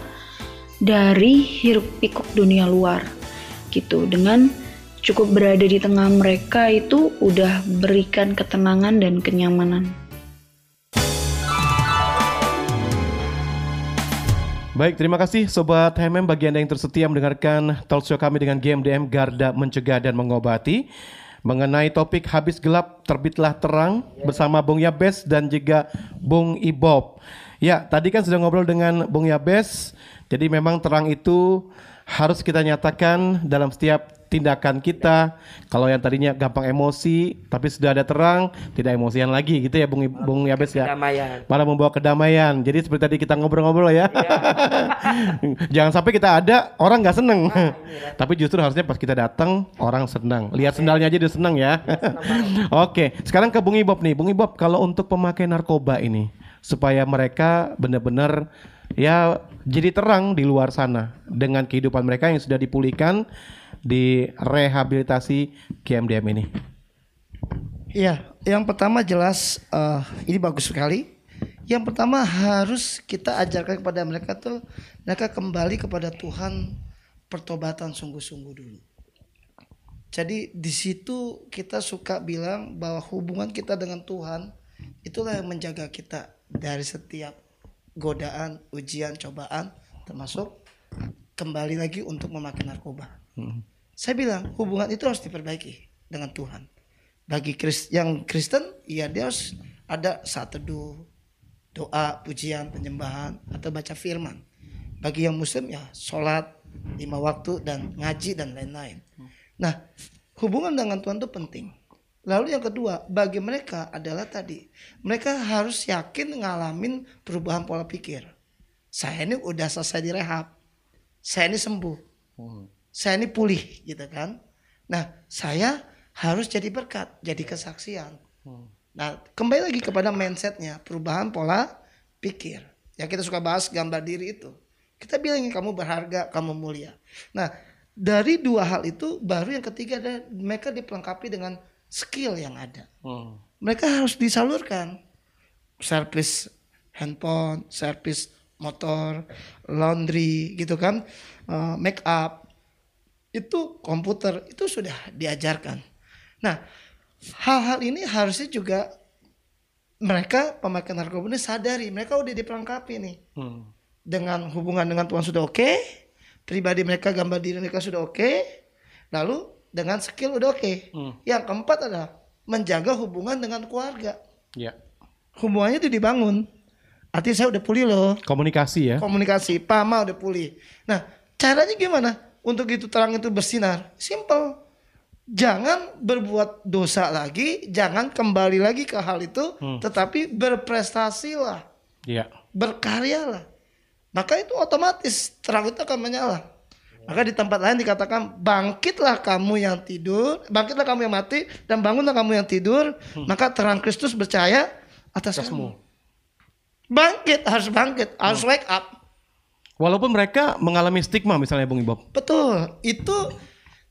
dari hiruk pikuk dunia luar gitu dengan cukup berada di tengah mereka itu udah berikan ketenangan dan kenyamanan. Baik, terima kasih Sobat HMM bagi Anda yang tersetia mendengarkan talk show kami dengan GMDM Garda Mencegah dan Mengobati. Mengenai topik habis gelap terbitlah terang bersama Bung Yabes dan juga Bung Ibob. Ya, tadi kan sudah ngobrol dengan Bung Yabes, jadi memang terang itu harus kita nyatakan dalam setiap tindakan kita. Kalau yang tadinya gampang emosi, tapi sudah ada terang, tidak emosian lagi gitu ya Bung Bung Yabes ya. Kedamaian. Malah membawa kedamaian. Jadi seperti tadi kita ngobrol-ngobrol ya. [laughs] Jangan sampai kita ada orang nggak seneng. Tapi justru harusnya pas kita datang orang senang. Lihat sendalnya aja dia senang ya. [laughs] Oke, sekarang ke Bung Ibob nih. Bung Ibob, kalau untuk pemakai narkoba ini supaya mereka benar-benar ya jadi terang di luar sana dengan kehidupan mereka yang sudah dipulihkan di rehabilitasi GMDM ini. Iya, yang pertama jelas eh, ini bagus sekali. Yang pertama harus kita ajarkan kepada mereka tuh mereka kembali kepada Tuhan pertobatan sungguh-sungguh dulu. Jadi di situ kita suka bilang bahwa hubungan kita dengan Tuhan itulah yang menjaga kita dari setiap godaan, ujian, cobaan termasuk kembali lagi untuk memakai narkoba. Saya bilang hubungan itu harus diperbaiki dengan Tuhan. Bagi Kris- yang Kristen, ya dia harus ada saat teduh, doa, pujian, penyembahan, atau baca firman. Bagi yang Muslim ya sholat lima waktu dan ngaji dan lain-lain. Nah hubungan dengan Tuhan itu penting. Lalu yang kedua bagi mereka adalah tadi mereka harus yakin ngalamin perubahan pola pikir. Saya ini udah selesai direhab, saya ini sembuh saya ini pulih gitu kan. Nah, saya harus jadi berkat, jadi kesaksian. Nah, kembali lagi kepada mindsetnya, perubahan pola pikir. Ya kita suka bahas gambar diri itu. Kita bilangin kamu berharga, kamu mulia. Nah, dari dua hal itu baru yang ketiga ada mereka dipelengkapi dengan skill yang ada. Mereka harus disalurkan. Servis handphone, servis motor, laundry gitu kan, eh, make up, itu komputer itu sudah diajarkan. Nah, hal-hal ini harusnya juga mereka pemakai narkoba ini sadari mereka udah dipelengkapi nih dengan hubungan dengan Tuhan sudah oke, pribadi mereka gambar diri mereka sudah oke, lalu dengan skill udah oke. Yang keempat adalah menjaga hubungan dengan keluarga. Ya. Hubungannya itu dibangun. Artinya saya udah pulih loh Komunikasi ya. komunikasi Pama udah pulih nah caranya gimana untuk itu terang itu bersinar. Simple. Jangan berbuat dosa lagi jangan kembali lagi ke hal itu Hmm. tetapi berprestasilah. Iya. berkaryalah. Maka itu otomatis terang itu akan menyala. Maka di tempat lain dikatakan bangkitlah kamu yang tidur bangkitlah kamu yang mati dan bangunlah kamu yang tidur. Maka terang Kristus bercahaya atas kamu. Bangkit harus bangkit. Harus wake up Walaupun mereka mengalami stigma misalnya Bung Ibob. Betul, itu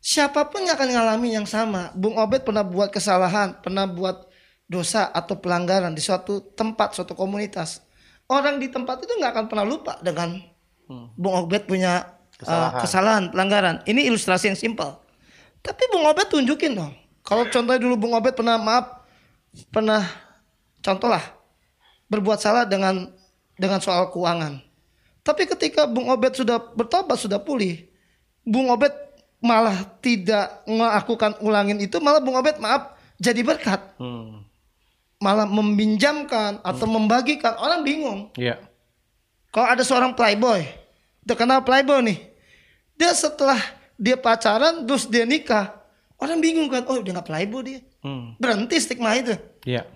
siapa pun yang akan ngalami yang sama. Bung Obed pernah buat kesalahan, pernah buat dosa atau pelanggaran di suatu tempat, suatu komunitas. Orang di tempat itu nggak akan pernah lupa dengan Bung Obed punya uh, Kesalahan. kesalahan, pelanggaran. Ini ilustrasi yang simpel. Tapi Bung Obed tunjukin dong. Kalau contohnya dulu Bung Obed pernah maaf, pernah contoh lah berbuat salah dengan dengan soal keuangan. Tapi ketika Bung Obed sudah bertobat, sudah pulih, Bung Obed malah tidak melakukan ulangin itu, malah Bung Obed maaf jadi berkat. Malah meminjamkan atau membagikan, orang bingung. Iya. Kalau ada seorang playboy, terkenal playboy nih. Dia setelah dia pacaran terus dia nikah. Orang bingung kan, oh udah nggak playboy dia. Hmm. Berhenti stigma itu. Iya.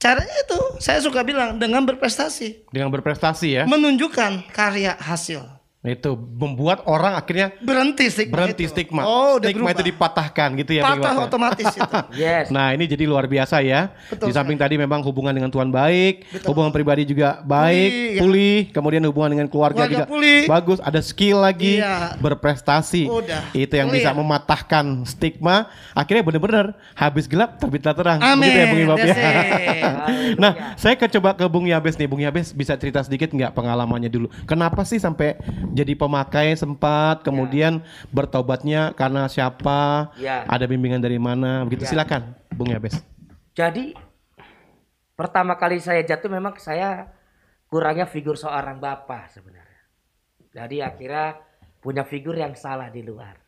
Caranya itu, saya suka bilang dengan berprestasi. Dengan berprestasi ya. Menunjukkan karya hasil. Itu membuat orang akhirnya berhenti stigma. Berhenti itu. stigma. Oh, udah stigma itu berubah. dipatahkan gitu ya. Bang Patah Iwan? otomatis itu. [laughs] Yes. Nah ini jadi luar biasa ya. Betul Di samping tadi memang hubungan dengan Tuhan baik, hubungan pribadi juga baik, Pulih, ya. pulih, kemudian hubungan dengan keluarga, Keluarga juga pulih. bagus, ada skill lagi, Iya. berprestasi. Udah, Itu yang pulih bisa ya. mematahkan stigma. Akhirnya benar-benar habis gelap terbitlah terang. Amin, Begitu ya Bung Ibab ya. [laughs] nah, saya ke coba ke Bung Yabes nih. Bung Yabes bisa cerita sedikit nggak pengalamannya dulu? Kenapa sih sampai jadi pemakai sempat, kemudian bertobatnya karena siapa? Ya. Ada bimbingan dari mana? Begitu Ya. silakan, Bung Yabes. Jadi pertama kali saya jatuh memang saya kurangnya figur seorang bapak sebenarnya. Jadi akhirnya punya figur yang salah di luar.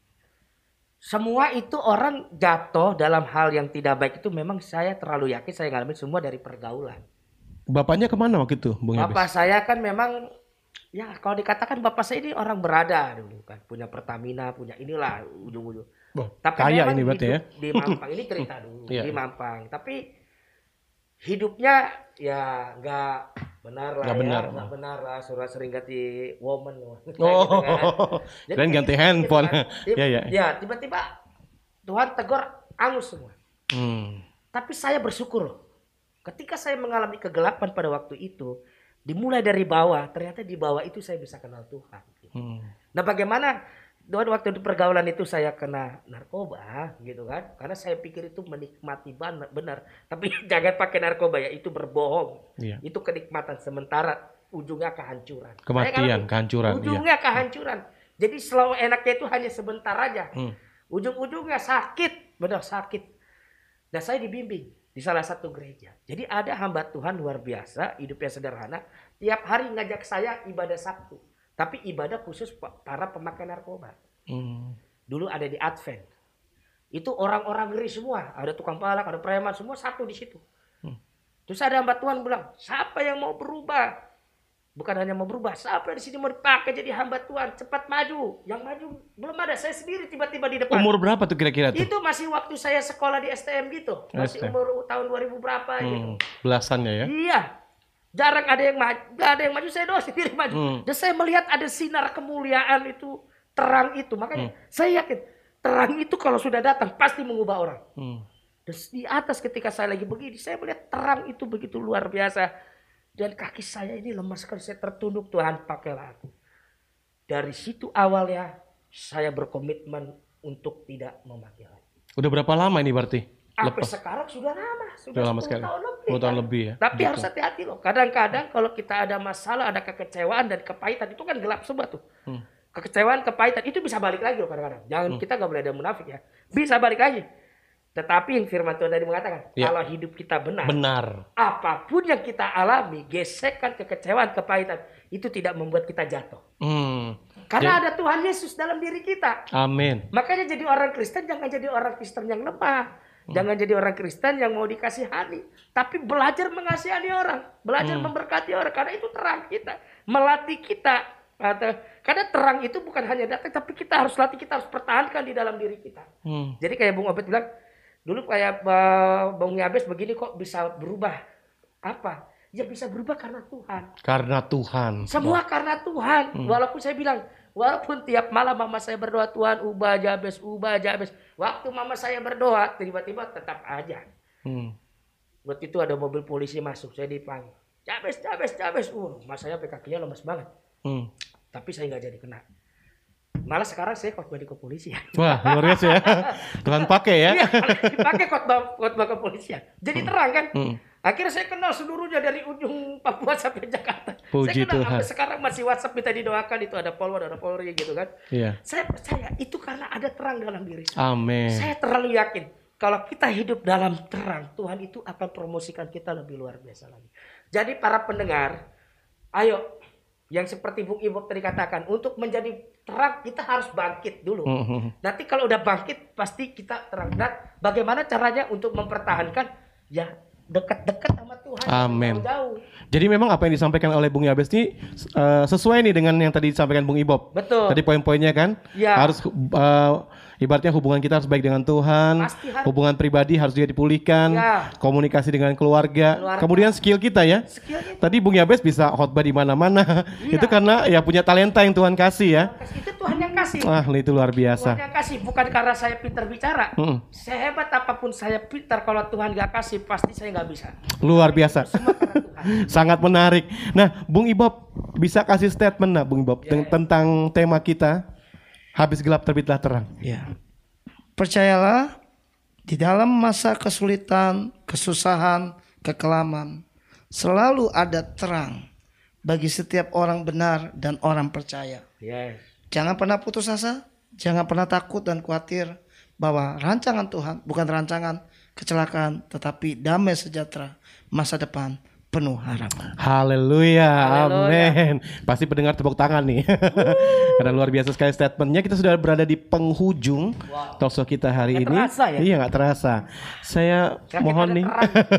Semua itu orang jatuh dalam hal yang tidak baik itu memang saya terlalu yakin saya ngalamin semua dari pergaulan. Bapaknya ke mana waktu itu, Bung Yabes? Bapak saya kan memang ya kalau dikatakan bapak saya ini orang berada dulu kan punya Pertamina punya inilah ujung-ujung. Oh, Tapi kaya ini berarti ya. Di [laughs] Mampang ini cerita dulu Iya, di iya. Mampang. Tapi hidupnya ya nggak benar lah Nggak ya, benar. nggak benar lah surat sering [laughs] [laughs] ganti woman. Oh, Jadi keren ganti gitu handphone. kan. Ya, ya. Ya tiba-tiba Tuhan tegur angus semua. Hmm. Tapi saya bersyukur loh. Ketika saya mengalami kegelapan pada waktu itu, dimulai dari bawah, ternyata di bawah itu saya bisa kenal Tuhan. Hmm. Nah bagaimana Tuhan waktu di pergaulan itu saya kena narkoba gitu kan? Karena saya pikir itu menikmati ban- benar. Tapi [laughs] jangan pakai narkoba ya, itu berbohong. Iya. Itu kenikmatan sementara, ujungnya kehancuran. Kematian, kehancuran, iya. Ujungnya kehancuran. Jadi selalu enaknya itu hanya sebentar aja. Hmm. Ujung-ujungnya sakit, benar sakit. Dan saya dibimbing di salah satu gereja. Jadi ada hamba Tuhan luar biasa, hidupnya sederhana. Tiap hari ngajak saya ibadah Sabtu. Tapi ibadah khusus pa- para pemakai narkoba. Hmm. Dulu ada di Advent. Itu orang-orang ngeri semua. Ada tukang palak, ada preman, semua satu di situ. Hmm. Terus ada hamba Tuhan bilang, siapa yang mau berubah? Bukan hanya mau berubah, siapa di sini mau dipakai jadi hamba Tuhan? Cepat maju. Yang maju belum ada, saya sendiri tiba-tiba di depan. Umur berapa tuh kira-kira tuh? Itu masih waktu saya sekolah di STM gitu. Masih STM. umur tahun 2000 berapa gitu. Hmm. Belasannya ya. Iya. Jarang ada yang maju, gak ada yang maju, saya doang [laughs] sendiri maju. Hmm. Dan saya melihat ada sinar kemuliaan itu, terang itu. Makanya Hmm. saya yakin terang itu kalau sudah datang pasti mengubah orang. Hmm. Dan di atas ketika saya lagi begini, saya melihat terang itu begitu luar biasa. Dan kaki saya ini lemas sekali, saya tertunduk Tuhan pakailah aku. Dari situ awalnya saya berkomitmen untuk tidak memakai lagi. Udah berapa lama ini berarti? Sampai Lepas. sekarang sudah lama, sudah Sudah lama 10 sekali. tahun lebih. 10 tahun kan. lebih ya. Tapi Gitu. harus hati-hati loh. Kadang-kadang kalau kita ada masalah, ada kekecewaan dan kepahitan itu kan gelap semua tuh. Hmm. Kekecewaan, kepahitan itu bisa balik lagi loh kadang-kadang. Jangan Hmm. kita nggak boleh ada munafik ya. Bisa balik lagi. Tetapi yang firman Tuhan tadi mengatakan, Ya. kalau hidup kita benar, Benar. apa pun yang kita alami, gesekan, kekecewaan, kepahitan, itu tidak membuat kita jatuh. Hmm. Karena Jadi- ada Tuhan Yesus dalam diri kita. Amin. Makanya jadi orang Kristen jangan jadi orang Kristen yang lemah. Hmm. Jangan jadi orang Kristen yang mau dikasihani. Tapi belajar mengasihani orang. Belajar Hmm. memberkati orang. Karena itu terang kita. Melatih kita. Karena terang itu bukan hanya datang. Tapi kita harus latih. Kita harus pertahankan di dalam diri kita. Hmm. Jadi kayak Bung Obed bilang. Dulu kayak uh, Bung Yabes begini kok bisa berubah. Apa? Ya bisa berubah karena Tuhan. Karena Tuhan. Semua karena Tuhan. Hmm. Walaupun saya bilang, walaupun tiap malam mama saya berdoa, Tuhan ubah Jabes, ubah Jabes. Waktu mama saya berdoa, tiba-tiba tetap aja. Hmm. Waktu itu ada mobil polisi masuk, saya dipanggil. Jabes, Jabes, Jabes. Uh, mas saya kakinya lemas banget. Hmm. Tapi saya nggak jadi kena. Malah sekarang saya khotbah di kepolisian. Wah, luar biasa ya. Tuhan pakai ya. Iya, dipakai khotbah khotbah kepolisian. Jadi terang kan? Hmm. Akhirnya saya kenal seluruhnya dari ujung Papua sampai Jakarta. Puji saya kenal Tuhan. sampai sekarang masih WhatsApp minta didoakan itu ada Polwa, ada Polri gitu kan. Iya. Saya percaya itu karena ada terang dalam diri. Amin. Saya terlalu yakin kalau kita hidup dalam terang, Tuhan itu akan promosikan kita lebih luar biasa lagi. Jadi para pendengar, ayo yang seperti Bung Ibob tadi katakan, untuk menjadi terang kita harus bangkit dulu. Hmm. Nanti kalau udah bangkit pasti kita terang. Dan bagaimana caranya untuk mempertahankan? Ya dekat-dekat sama Tuhan. Amin. Jadi memang apa yang disampaikan oleh Bung Yabes ini eh, sesuai nih dengan yang tadi disampaikan Bung Ibob. Betul. Tadi poin-poinnya kan Ya. harus eh, ibaratnya hubungan kita harus baik dengan Tuhan, hubungan pribadi harus juga dipulihkan, Ya. komunikasi dengan keluarga, Keluarga. kemudian skill kita ya. Tadi Bung Yabes bisa khotbah di mana-mana. Iya. Itu karena ya punya talenta yang Tuhan kasih ya. Itu Tuhan yang kasih. Ah, itu luar Tuhan biasa. yang kasih bukan karena saya pintar bicara. Mm. Sehebat apa pun saya pintar kalau Tuhan gak kasih pasti saya nggak bisa. Luar biasa. [laughs] Sangat menarik. Nah, Bung Ibob bisa kasih statement nah, Bung Ibob ten- tentang tema kita habis gelap terbitlah terang. Ya. Percayalah di dalam masa kesulitan, kesusahan, kekelaman selalu ada terang bagi setiap orang benar dan orang percaya. Yes. Jangan pernah putus asa, jangan pernah takut dan khawatir bahwa rancangan Tuhan bukan rancangan kecelakaan tetapi damai sejahtera masa depan penuh harapan. Haleluya, amin. Pasti pendengar tepuk tangan nih. [laughs] Karena luar biasa sekali statementnya. Kita sudah berada di penghujung talkshow kita hari Nggak ini. terasa ya? Iya nggak terasa. Saya Kira-kira mohon nih.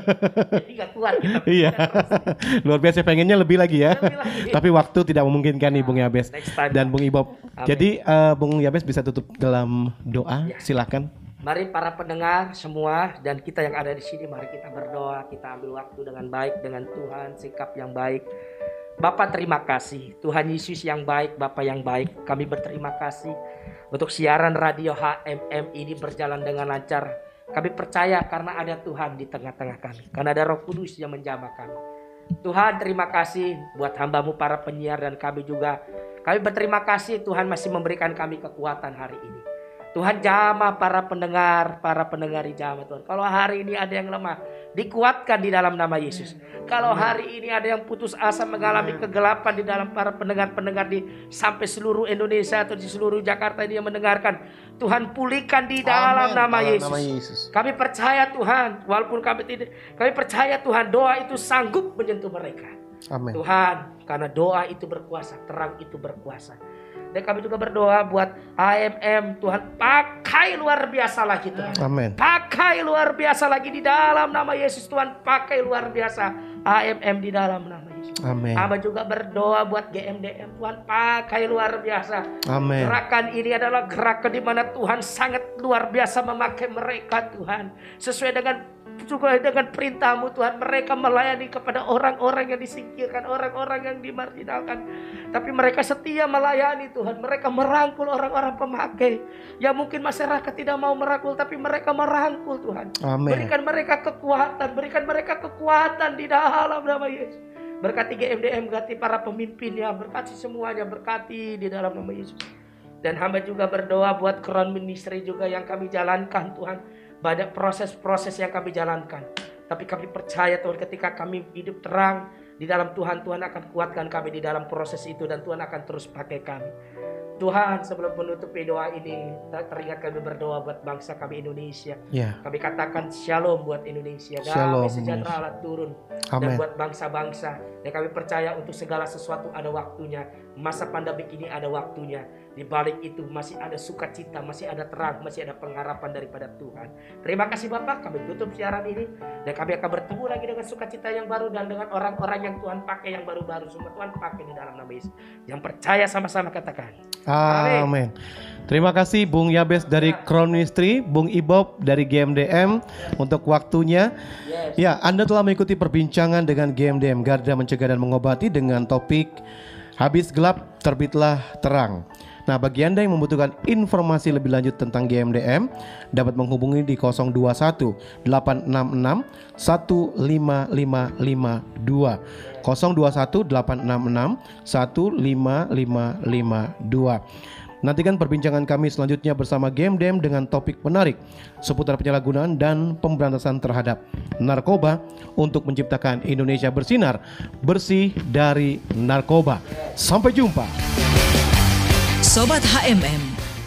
[laughs] Jadi keluar kita. iya. [laughs] luar biasa pengennya lebih lagi ya. lagi. Tapi waktu tidak memungkinkan nih Bung Yabes Next time. dan Bung Ibob. Amin. Jadi eh, Bung Yabes bisa tutup dalam doa. Silakan. Mari para pendengar semua dan kita yang ada di sini mari kita berdoa, kita ambil waktu dengan baik dengan Tuhan, sikap yang baik. Bapak terima kasih, Tuhan Yesus yang baik, Bapak yang baik. Kami berterima kasih untuk siaran radio HMM ini berjalan dengan lancar. Kami percaya karena ada Tuhan di tengah-tengah kami, karena ada Roh Kudus yang menjamah kami. Tuhan terima kasih buat hambamu para penyiar dan kami juga. Kami berterima kasih Tuhan masih memberikan kami kekuatan hari ini. Tuhan jamah para pendengar, para pendengar di jamah Tuhan. Kalau hari ini ada yang lemah, dikuatkan di dalam nama Yesus. Kalau hari ini ada yang putus asa mengalami kegelapan di dalam para pendengar-pendengar di sampai seluruh Indonesia atau di seluruh Jakarta ini yang mendengarkan, Tuhan pulihkan di dalam Amin. nama Dalam Yesus. nama Yesus. Kami percaya Tuhan, walaupun kami tidak, kami percaya Tuhan doa itu sanggup menyentuh mereka. Amin. Tuhan, karena doa itu berkuasa, terang itu berkuasa. Dan kami juga berdoa buat AMM, Tuhan pakai luar biasa lagi Tuhan. Amin. Pakai luar biasa lagi di dalam nama Yesus Tuhan, pakai luar biasa AMM di dalam nama Yesus. Amin. Abah juga berdoa buat GMDM, Tuhan pakai luar biasa. Amin. Gerakan ini adalah gerakan di mana Tuhan sangat luar biasa memakai mereka Tuhan. Sesuai dengan juga dengan perintahmu Tuhan mereka melayani kepada orang-orang yang disingkirkan orang-orang yang dimarginalkan. Tapi mereka setia melayani Tuhan. Mereka merangkul orang-orang pemakai. Yang mungkin masyarakat tidak mau merangkul tapi mereka merangkul Tuhan. Amin. berikan mereka kekuatan berikan mereka kekuatan di dalam nama Yesus. Berkati GMDM berkati para pemimpinnya berkati semuanya berkati di dalam nama Yesus. Dan hamba juga berdoa buat Crown Ministry juga yang kami jalankan Tuhan banyak proses-proses yang kami jalankan. Tapi kami percaya Tuhan ketika kami hidup terang di dalam Tuhan, Tuhan akan kuatkan kami di dalam proses itu dan Tuhan akan terus pakai kami. Tuhan sebelum menutupi doa ini ter- teringat kami berdoa buat bangsa kami Indonesia. Ya. Kami katakan shalom buat Indonesia. Shalom, Damai sejahtera. Allah turun dan Amin. buat bangsa-bangsa. Dan kami percaya untuk segala sesuatu ada waktunya. Masa pandemi ini ada waktunya. Di balik itu masih ada sukacita, masih ada terang, masih ada pengharapan daripada Tuhan. Terima kasih Bapak, kami tutup siaran ini dan kami akan bertemu lagi dengan sukacita yang baru dan dengan orang-orang yang Tuhan pakai yang baru-baru semua Tuhan pakai di dalam nama Yesus. Yang percaya sama-sama katakan. Amin. Terima kasih Bung Yabes dari Crown Ministry, Bung Ibob dari GMDM untuk waktunya. Ya, Anda telah mengikuti perbincangan dengan GMDM Garda Mencegah dan Mengobati dengan topik Habis gelap terbitlah terang. Nah, bagi Anda yang membutuhkan informasi lebih lanjut tentang GMDM, dapat menghubungi di 021 866 15552. 021 866 15552. Nantikan perbincangan kami selanjutnya bersama GMDM dengan topik menarik seputar penyalahgunaan dan pemberantasan terhadap narkoba untuk menciptakan Indonesia bersinar, bersih dari narkoba. Sampai jumpa. Sobat HMM,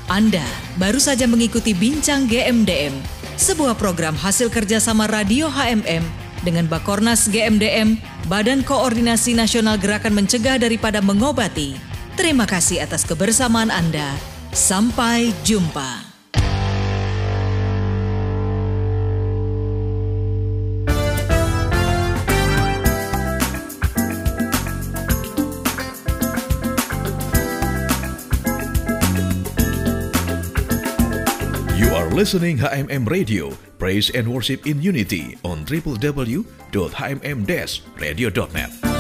Anda baru saja mengikuti Bincang GMDM, sebuah program hasil kerjasama Radio HMM dengan Bakornas GMDM, Badan Koordinasi Nasional Gerakan Mencegah Daripada Mengobati. Terima kasih atas kebersamaan Anda. Sampai jumpa. Listening HMM Radio, Praise and Worship in Unity on www.hmm-radio.net.